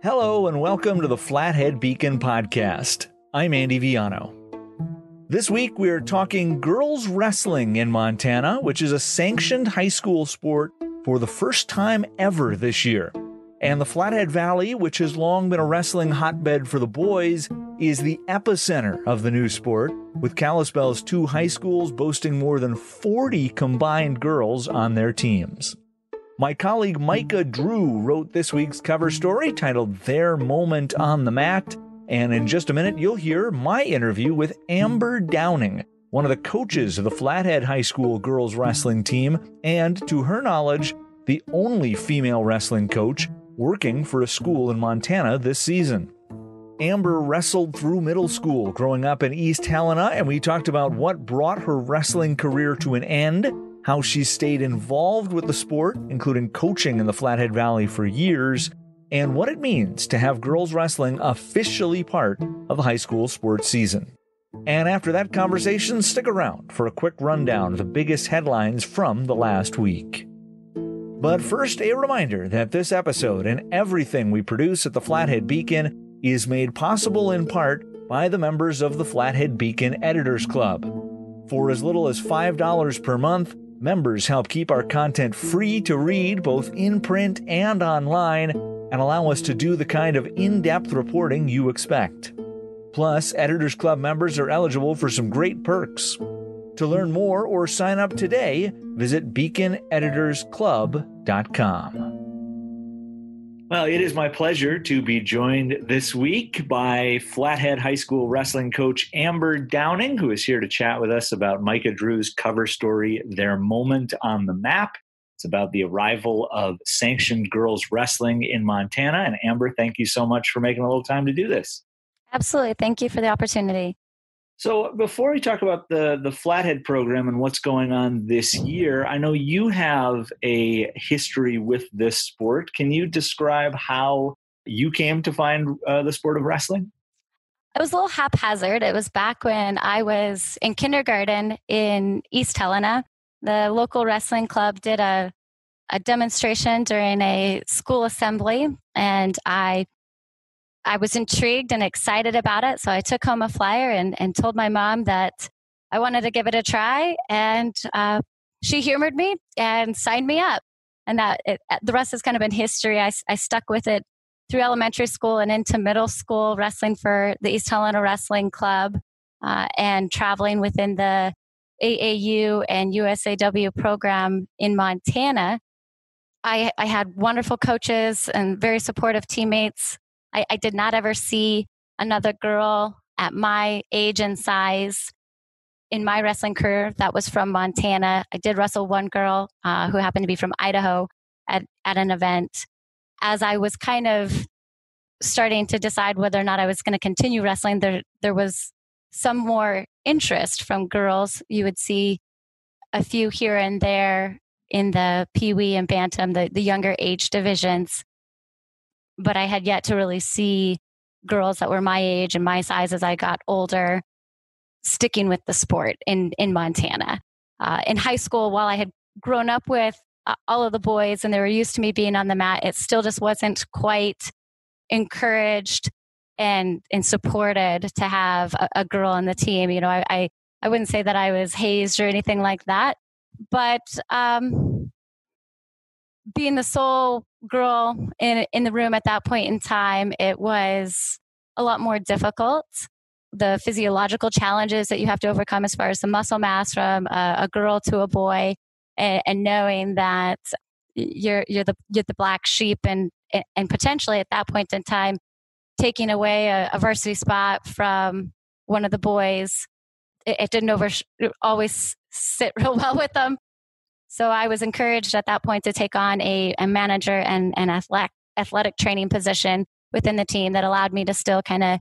Hello, and welcome to the Flathead Beacon podcast. I'm Andy Viano. This week, we're talking girls wrestling in Montana, which is a sanctioned high school sport for the first time ever this year. And the Flathead Valley, which has long been a wrestling hotbed for the boys, is the epicenter of the new sport, with Kalispell's two high schools boasting more than 40 combined girls on their teams. My colleague Micah Drew wrote this week's cover story titled Their Moment on the Mat. And in just a minute, you'll hear my interview with Amber Downing, one of the coaches of the Flathead High School girls wrestling team, and to her knowledge, the only female wrestling coach working for a school in Montana this season. Amber wrestled through middle school growing up in East Helena, and we talked about what brought her wrestling career to an end how she stayed involved with the sport, including coaching in the Flathead Valley for years, and what it means to have girls wrestling officially part of high school sports season. And after that conversation, stick around for a quick rundown of the biggest headlines from the last week. But first, a reminder that this episode and everything we produce at the Flathead Beacon is made possible in part by the members of the Flathead Beacon Editors Club. For as little as $5 per month, Members help keep our content free to read both in print and online and allow us to do the kind of in depth reporting you expect. Plus, Editors Club members are eligible for some great perks. To learn more or sign up today, visit beaconeditorsclub.com. Well, it is my pleasure to be joined this week by Flathead High School wrestling coach Amber Downing, who is here to chat with us about Micah Drew's cover story, Their Moment on the Mat. It's about the arrival of sanctioned girls wrestling in Montana. And Amber, thank you so much for making a little time to do this. Absolutely. Thank you for the opportunity. So before we talk about the the Flathead program and what's going on this year, I know you have a history with this sport. Can you describe how you came to find uh, the sport of wrestling? It was a little haphazard. It was back when I was in kindergarten in East Helena. The local wrestling club did a a demonstration during a school assembly, and I I was intrigued and excited about it. So I took home a flyer and, and told my mom that I wanted to give it a try. And uh, she humored me and signed me up. And that it, uh, the rest has kind of been history. I, I stuck with it through elementary school and into middle school, wrestling for the East Helena Wrestling Club uh, and traveling within the AAU and USAW program in Montana. I, I had wonderful coaches and very supportive teammates I, I did not ever see another girl at my age and size in my wrestling career that was from Montana. I did wrestle one girl uh, who happened to be from Idaho at, at an event. As I was kind of starting to decide whether or not I was going to continue wrestling, there there was some more interest from girls. You would see a few here and there in the Pee Wee and Bantam, the, the younger age divisions but I had yet to really see girls that were my age and my size as I got older sticking with the sport in in Montana. Uh, in high school, while I had grown up with uh, all of the boys and they were used to me being on the mat, it still just wasn't quite encouraged and and supported to have a, a girl on the team. You know, I, I, I wouldn't say that I was hazed or anything like that, but um, being the sole girl in in the room at that point in time, it was a lot more difficult. The physiological challenges that you have to overcome as far as the muscle mass from a, a girl to a boy, and, and, knowing that you're you're the you're the black sheep, and and potentially at that point in time, taking away a, a varsity spot from one of the boys, it, it didn't over always sit real well with them. So I was encouraged at that point to take on a, a manager and an athletic, athletic training position within the team that allowed me to still kind of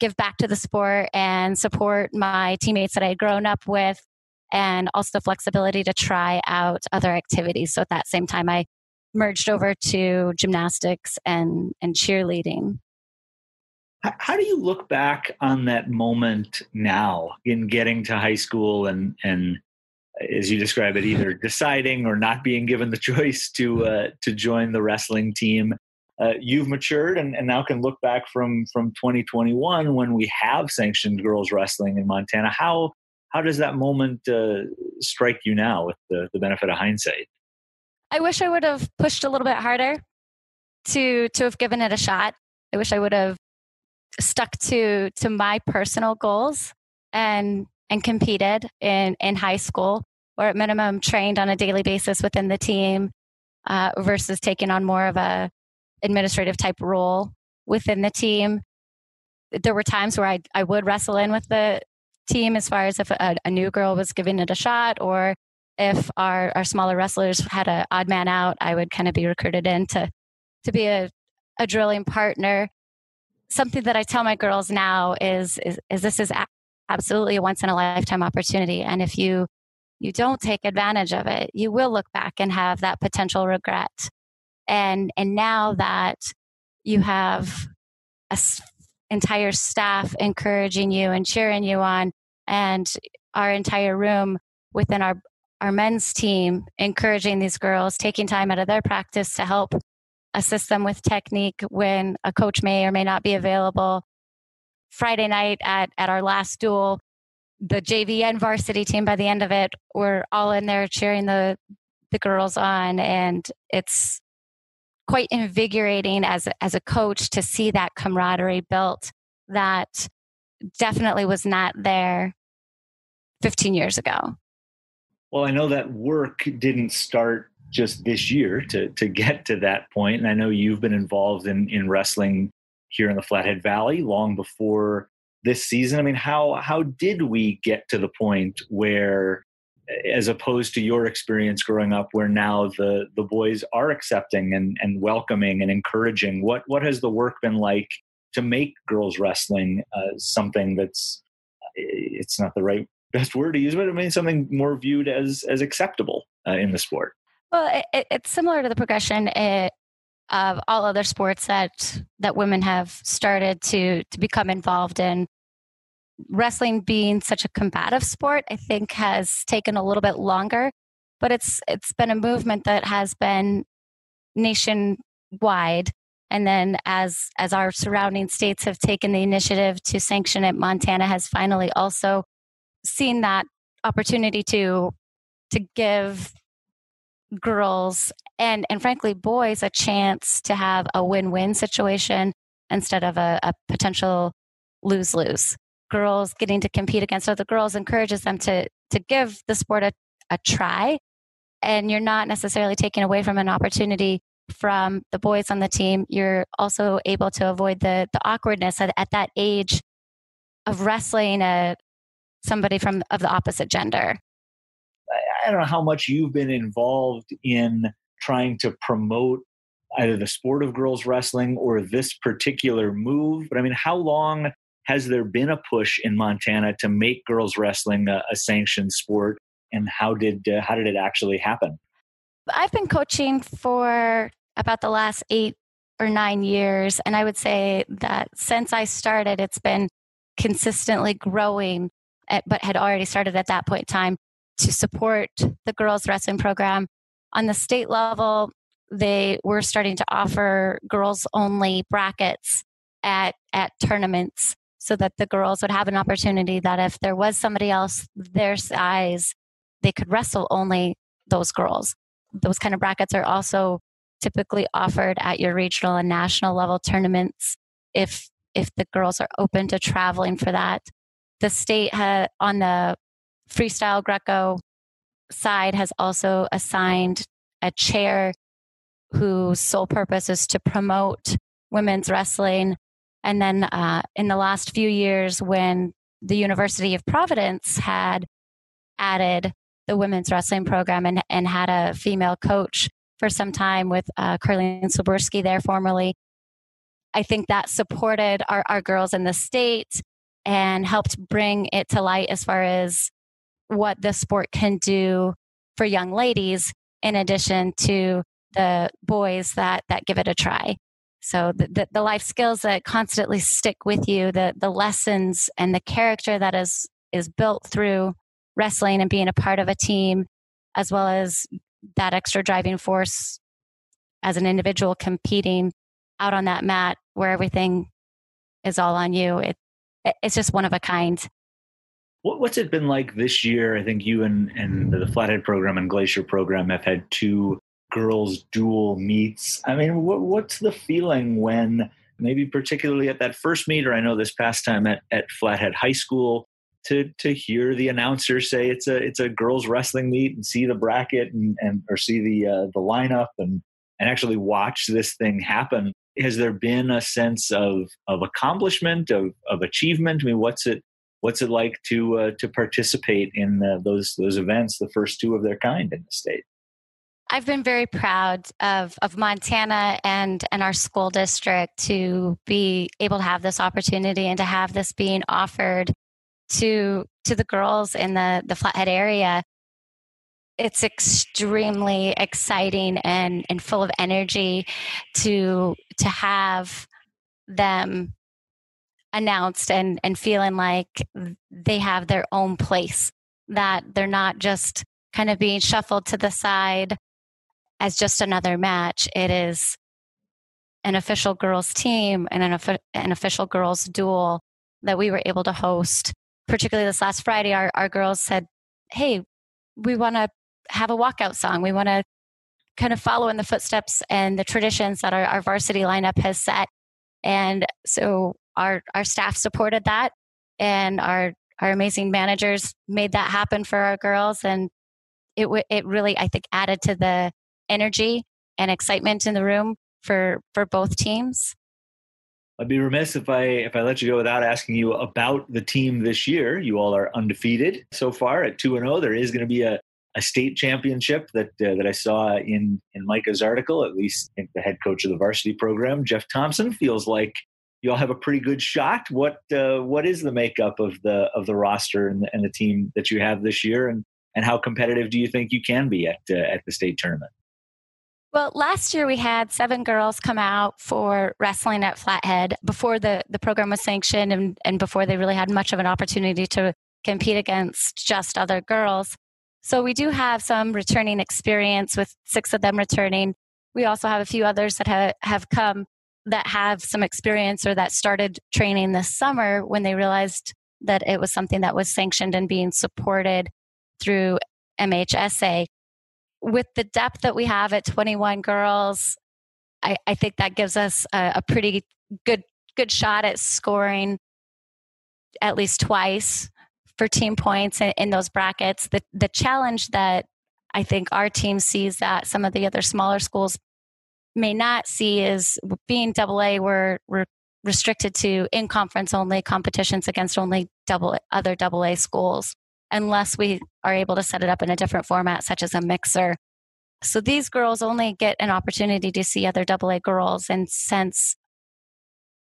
give back to the sport and support my teammates that I had grown up with and also flexibility to try out other activities. So at that same time, I merged over to gymnastics and, and cheerleading. How do you look back on that moment now in getting to high school and, and as you describe it, either deciding or not being given the choice to uh, to join the wrestling team. uh, you've matured and, and now can look back from from 2021 when we have sanctioned girls wrestling in Montana. How how does that moment uh, strike you now with the, the benefit of hindsight? I wish I would have pushed a little bit harder to to have given it a shot. I wish I would have stuck to to my personal goals and and competed in in high school or at minimum trained on a daily basis within the team uh, versus taking on more of a administrative type role within the team. There were times where I, I would wrestle in with the team as far as if a, a new girl was giving it a shot or if our, our smaller wrestlers had an odd man out, I would kind of be recruited in to, to be a, a drilling partner. Something that I tell my girls now is, is, is this is absolutely a once in a lifetime opportunity. And if you, you don't take advantage of it, you will look back and have that potential regret and and now that you have a s- entire staff encouraging you and cheering you on and our entire room within our our men's team encouraging these girls taking time out of their practice to help assist them with technique when a coach may or may not be available friday night at at our last dual. The jv and varsity team by the end of it were all in there cheering the the girls on. And it's quite invigorating as as a coach to see that camaraderie built that definitely was not there 15 years ago. Well, I know that work didn't start just this year to to get to that point. And I know you've been involved in in wrestling here in the Flathead Valley long before this season. I mean, how how did we get to the point where as opposed to your experience growing up where now the the boys are accepting and, and welcoming and encouraging what what has the work been like to make girls wrestling uh, something that's it's not the right best word to use but i mean something more viewed as as acceptable uh, in the sport well it, it's similar to the progression eh, of all other sports that that women have started to to become involved in wrestling being such a combative sport, I think has taken a little bit longer, but it's it's been a movement that has been nationwide. And then as as our surrounding states have taken the initiative to sanction it, Montana has finally also seen that opportunity to to give girls and and frankly boys a chance to have a win-win situation instead of a, a potential lose-lose. Girls getting to compete against other girls encourages them to to give the sport a, a try and you're not necessarily taking away from an opportunity from the boys on the team. You're also able to avoid the the awkwardness at, at that age of wrestling a somebody from of the opposite gender i don't know how much you've been involved in trying to promote either the sport of girls wrestling or this particular move but i mean how long has there been a push in Montana to make girls wrestling a, a sanctioned sport, and how did uh, how did it actually happen? I've been coaching for about the last eight or nine years, and I would say that since I started, it's been consistently growing, at, but had already started at that point in time to support the girls wrestling program on the state level. They were starting to offer girls only brackets at at tournaments so that the girls would have an opportunity that if there was somebody else their size, they could wrestle only those girls. Those kind of brackets are also typically offered at your regional and national level tournaments if if the girls are open to traveling for that. The state had on the freestyle Greco side has also assigned a chair whose sole purpose is to promote women's wrestling. And then uh, in the last few years, when the University of Providence had added the women's wrestling program and, and had a female coach for some time with uh, Soborski there formerly, I think that supported our, our girls in the state and helped bring it to light as far as what the sport can do for young ladies in addition to the boys that that give it a try so the, the, the, life skills that constantly stick with you, the, the lessons and the character that is, is built through wrestling and being a part of a team, as well as that extra driving force as an individual competing out on that mat where everything is all on you. It, it's just one of a kind. What's it been like this year? I think you and, and the Flathead program and Glacier program have had two girls dual meets. I mean, what, what's the feeling when maybe particularly at that first meet, or I know this past time at, at Flathead High School, to to hear the announcer say it's a it's a girls wrestling meet and see the bracket and, and or see the uh, the lineup and and actually watch this thing happen has there been a sense of of accomplishment of of achievement i mean what's it what's it like to uh, to participate in uh, those those events the first two of their kind in the state? I've been very proud of, of Montana and, and our school district to be able to have this opportunity and to have this being offered to to the girls in the the Flathead area, it's extremely exciting and and full of energy to to have them announced and and feeling like they have their own place that they're not just kind of being shuffled to the side as just another match it is an official girls team and an, an official girls dual that we were able to host particularly this last Friday, our, our girls said, Hey, we want to have a walkout song. We want to kind of follow in the footsteps and the traditions that our, our varsity lineup has set. And so our, our staff supported that and our, our amazing managers made that happen for our girls. And it, w- it really, I think, added to the energy and excitement in the room for, for both teams. I'd be remiss if I if I let you go without asking you about the team this year. You all are undefeated so far at two and zero. Oh. There is going to be a, a state championship that uh, that I saw in in Micah's article. At least the head coach of the varsity program, Jeff Thompson, feels like you all have a pretty good shot. What uh, what is the makeup of the of the roster and the, and the team that you have this year, and and how competitive do you think you can be at uh, at the state tournament? Well, last year we had seven girls come out for wrestling at Flathead before the, the program was sanctioned and, and before they really had much of an opportunity to compete against just other girls. So we do have some returning experience with six of them returning. We also have a few others that ha- have come that have some experience or that started training this summer when they realized that it was something that was sanctioned and being supported through MHSA with the depth that we have at 21 girls, I, I think that gives us a, a pretty good good shot at scoring at least twice for team points in, in those brackets. The the challenge that I think our team sees that some of the other smaller schools may not see is being double A, we're, we're restricted to in conference only competitions against only double other double A schools unless we are able to set it up in a different format, such as a mixer. So these girls only get an opportunity to see other AA girls. And since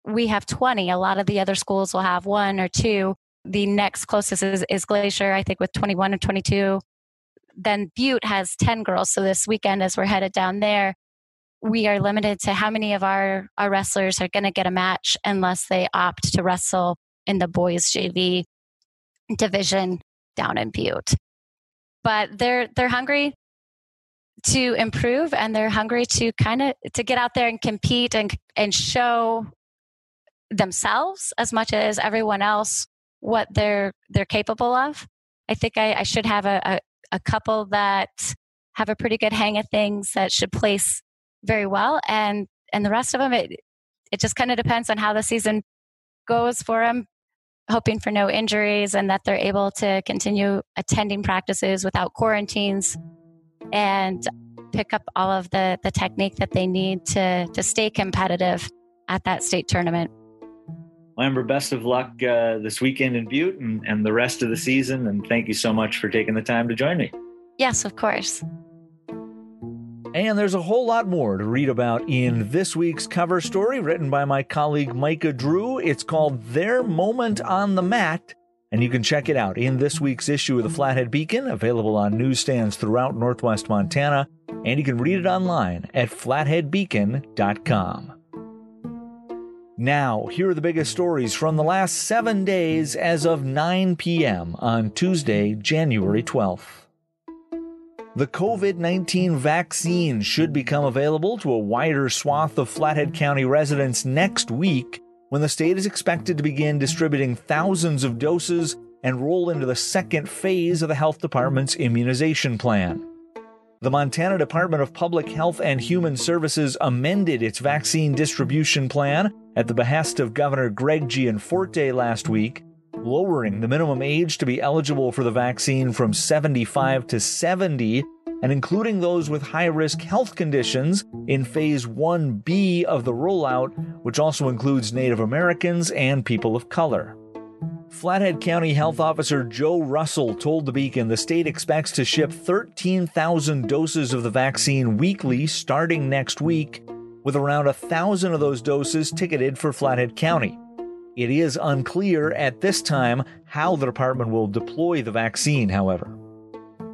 we have 20, a lot of the other schools will have one or two. The next closest is, is Glacier, I think, with 21 and 22. Then Butte has 10 girls. So this weekend, as we're headed down there, we are limited to how many of our, our wrestlers are going to get a match unless they opt to wrestle in the boys JV division down in Butte. But they're they're hungry to improve and they're hungry to kind of to get out there and compete and and show themselves as much as everyone else what they're they're capable of. I think I, I should have a, a, a couple that have a pretty good hang of things that should place very well and and the rest of them it it just kind of depends on how the season goes for them hoping for no injuries and that they're able to continue attending practices without quarantines and pick up all of the, the technique that they need to, to stay competitive at that state tournament. Amber, best of luck uh, this weekend in Butte and, and the rest of the season. And thank you so much for taking the time to join me. Yes, of course. And there's a whole lot more to read about in this week's cover story written by my colleague Micah Drew. It's called Their Moment on the Mat. And you can check it out in this week's issue of the Flathead Beacon, available on newsstands throughout northwest Montana. And you can read it online at flatheadbeacon.com. Now, here are the biggest stories from the last seven days as of 9 p.m. on Tuesday, January 12th. The COVID 19 vaccine should become available to a wider swath of Flathead County residents next week when the state is expected to begin distributing thousands of doses and roll into the second phase of the health department's immunization plan. The Montana Department of Public Health and Human Services amended its vaccine distribution plan at the behest of Governor Greg Gianforte last week, lowering the minimum age to be eligible for the vaccine from 75 to 70 and including those with high risk health conditions in Phase 1B of the rollout, which also includes Native Americans and people of color. Flathead County Health Officer Joe Russell told the Beacon the state expects to ship 13,000 doses of the vaccine weekly starting next week, with around 1,000 of those doses ticketed for Flathead County. It is unclear at this time how the department will deploy the vaccine, however.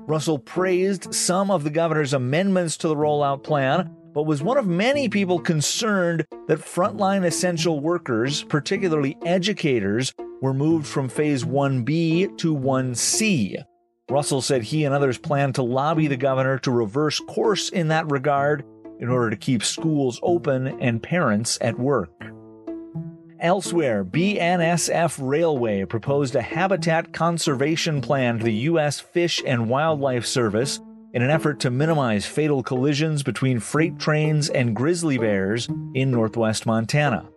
Russell praised some of the governor's amendments to the rollout plan, but was one of many people concerned that frontline essential workers, particularly educators, were moved from Phase 1B to 1C. Russell said he and others plan to lobby the governor to reverse course in that regard in order to keep schools open and parents at work. Elsewhere, BNSF Railway proposed a habitat conservation plan to the U.S. Fish and Wildlife Service in an effort to minimize fatal collisions between freight trains and grizzly bears in northwest Montana.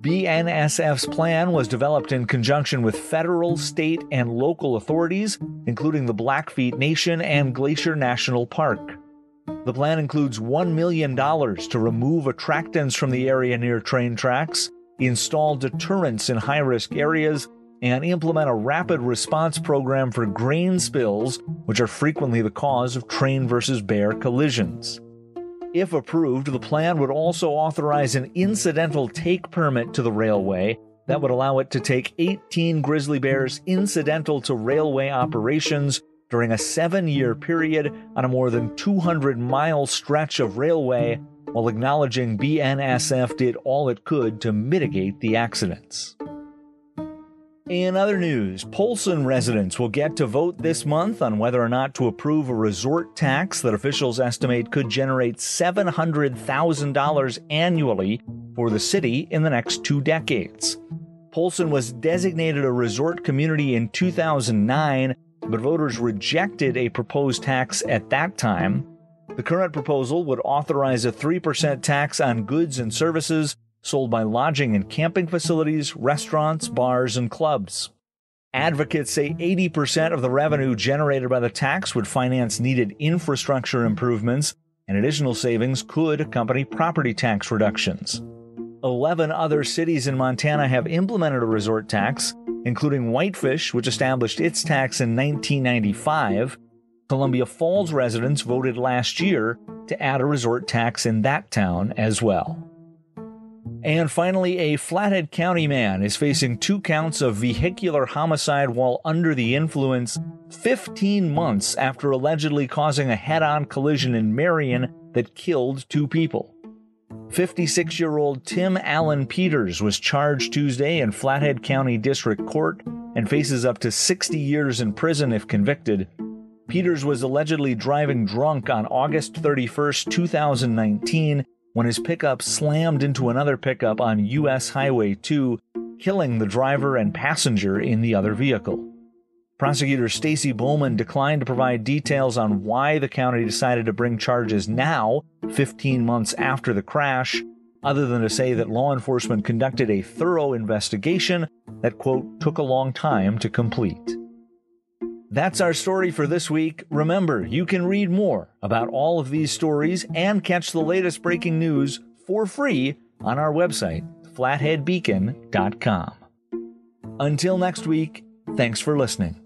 BNSF's plan was developed in conjunction with federal, state, and local authorities, including the Blackfeet Nation and Glacier National Park. The plan includes $1 million to remove attractants from the area near train tracks, install deterrents in high risk areas, and implement a rapid response program for grain spills, which are frequently the cause of train versus bear collisions. If approved, the plan would also authorize an incidental take permit to the railway that would allow it to take 18 grizzly bears incidental to railway operations during a seven year period on a more than 200 mile stretch of railway, while acknowledging BNSF did all it could to mitigate the accidents. In other news, Polson residents will get to vote this month on whether or not to approve a resort tax that officials estimate could generate $700,000 annually for the city in the next two decades. Polson was designated a resort community in 2009, but voters rejected a proposed tax at that time. The current proposal would authorize a 3% tax on goods and services sold by lodging and camping facilities, restaurants, bars, and clubs. Advocates say 80% of the revenue generated by the tax would finance needed infrastructure improvements, and additional savings could accompany property tax reductions. 11 other cities in Montana have implemented a resort tax, including Whitefish, which established its tax in 1995. Columbia Falls residents voted last year to add a resort tax in that town as well. And finally, a Flathead County man is facing two counts of vehicular homicide while under the influence 15 months after allegedly causing a head on collision in Marion that killed two people. 56 year old Tim Allen Peters was charged Tuesday in Flathead County District Court and faces up to 60 years in prison if convicted. Peters was allegedly driving drunk on August 31, 2019 when his pickup slammed into another pickup on US Highway 2, killing the driver and passenger in the other vehicle. Prosecutor Stacy Bowman declined to provide details on why the county decided to bring charges now, 15 months after the crash, other than to say that law enforcement conducted a thorough investigation that, quote, took a long time to complete. That's our story for this week. Remember, you can read more about all of these stories and catch the latest breaking news for free on our website, flatheadbeacon.com. Until next week, thanks for listening.